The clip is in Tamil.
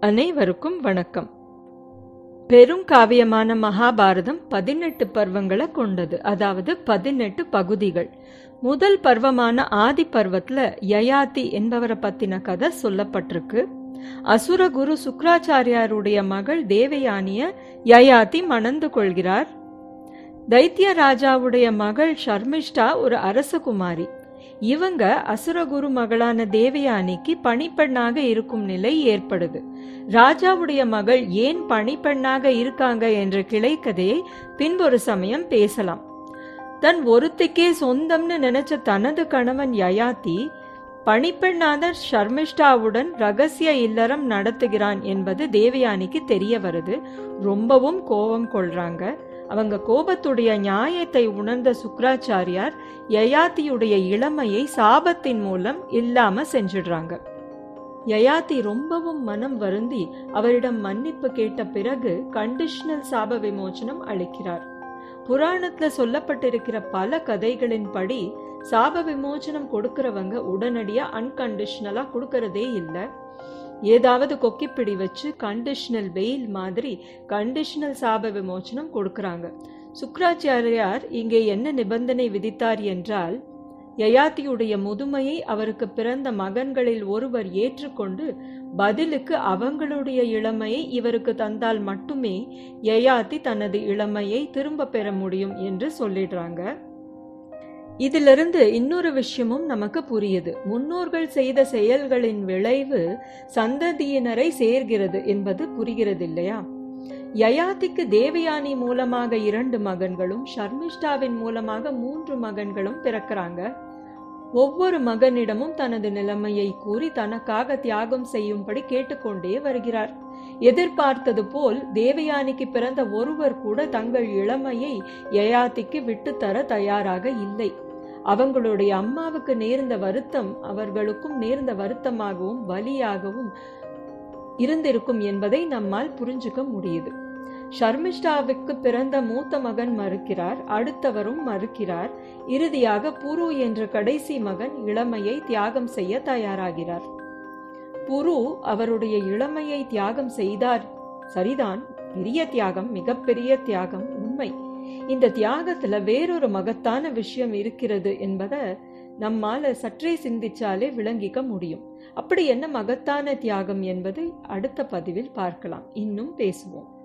அனைவருக்கும் வணக்கம். பெருங்காவியமான மகாபாரதம் பதினெட்டு பர்வங்களை கொண்டது. அதாவது பதினெட்டு பகுதிகள். முதல் பர்வமான ஆதி பர்வத்துல யயாதி என்பவரை பத்தின கதை சொல்லப்பட்டிருக்கு. அசுரகுரு சுக்ராச்சாரியாருடைய மகள் தேவயானிய யயாதி மணந்து கொள்கிறார். தைத்திய ராஜாவுடைய மகள் ஷர்மிஷ்டா ஒரு அரசகுமாரி. இவங்க அசுரகுரு மகளான தேவயானிக்கு பணிப்பெண்ணாக இருக்கும் நிலை ஏற்படுது. ராஜாவுடைய மகள் ஏன் பணிப்பெண்ணாக இருக்காங்க என்ற கிளைக்கதையை பின்பொரு சமயம் பேசலாம். தன் ஒருத்திக்கே சொந்தம்னு நினைச்ச தனது கணவன் யயாத்தி பணிப்பெண்ணான ஷர்மிஷ்டாவுடன் ரகசிய இல்லறம் நடத்துகிறான் என்பது தேவயானிக்கு தெரிய வருது. ரொம்பவும் கோபம் கொள்றாங்க. அவங்க கோபத்துடைய நியாயத்தை உணர்ந்த சுக்ராச்சாரியார் யயாத்தியுடைய இளமையை சாபத்தின் மூலம் இல்லாம செஞ்சிடுறாங்க. யயாதி ரொம்பவும் மனம் வருந்தி அவரிடம் மன்னிப்பு கேட்ட பிறகு கண்டிஷனல் சாப விமோச்சனம் அளிக்கிறார். புராணத்துல சொல்லப்பட்டிருக்கிற பல கதைகளின்படி சாப விமோச்சனம் கொடுக்கறவங்க உடனடியா அன்கண்டிஷனலா கொடுக்கறதே இல்லை. ஏதாவது கொக்கிப்பிடி வச்சு கண்டிஷனல் வெயில் மாதிரி கண்டிஷனல் சாப விமோச்சனம் கொடுக்குறாங்க. சுக்ராச்சாரியார் இங்கே என்ன நிபந்தனை விதித்தார் என்றால் யயாத்தியுடைய முதுமையை அவருக்கு பிறந்த மகன்களில் ஒருவர் ஏற்றுக்கொண்டு பதிலுக்கு அவங்களுடைய இளமையை இவருக்கு தந்தால் மட்டுமே யயாத்தி தனது இளமையை திரும்ப பெற முடியும் என்று சொல்லிடுறாங்க. இதிலிருந்து இன்னொரு விஷயமும் நமக்கு புரியுது. முன்னோர்கள் செய்த செயல்களின் விளைவு சந்ததியினரை சேர்கிறது என்பது புரிகிறது இல்லையா? யயாத்திக்கு தேவயானி மூலமாக இரண்டு மகன்களும் ஷர்மிஷ்டாவின் மூலமாக மூன்று மகன்களும் பிறக்கிறாங்க. ஒவ்வொரு மகனிடமும் தனது நிலைமையை கூறி தனக்காக தியாகம் செய்யும்படி கேட்டுக்கொண்டே வருகிறார். எதிர்பார்த்தது போல் தேவயானிக்கு பிறந்த ஒருவர் கூட தங்கள் இளமையை யயாத்திக்கு விட்டுத்தர தயாராக இல்லை. அவங்களுடைய அம்மாவுக்கு நேர்ந்த வருத்தம் அவர்களுக்கும் நேர்ந்த வருத்தமாகவும் வலியாகவும் இருந்திருக்கும் என்பதை நம்மால் புரிஞ்சுக்க முடியுது. ஷர்மிஷ்டாவுக்கு பிறந்த மூத்த மகன் மறுக்கிறார் அடுத்தவரும் மறுக்கிறார். இறுதியாக புரு என்ற கடைசி மகன் இளமையை தியாகம் செய்ய தயாராகிறார். புரு அவருடைய இளமையை தியாகம் செய்தார். சரிதான் பெரிய தியாகம் மிகப்பெரிய தியாகம் உண்மை. இந்த தியாகத்துல வேறொரு மகத்தான விஷயம் இருக்கிறது என்பதை நம்மால சற்றே சிந்திச்சாலே விளங்கிக்க முடியும். அப்படி என்ன மகத்தான தியாகம் என்பதை அடுத்த பதிவில் பார்க்கலாம். இன்னும் பேசுவோம்.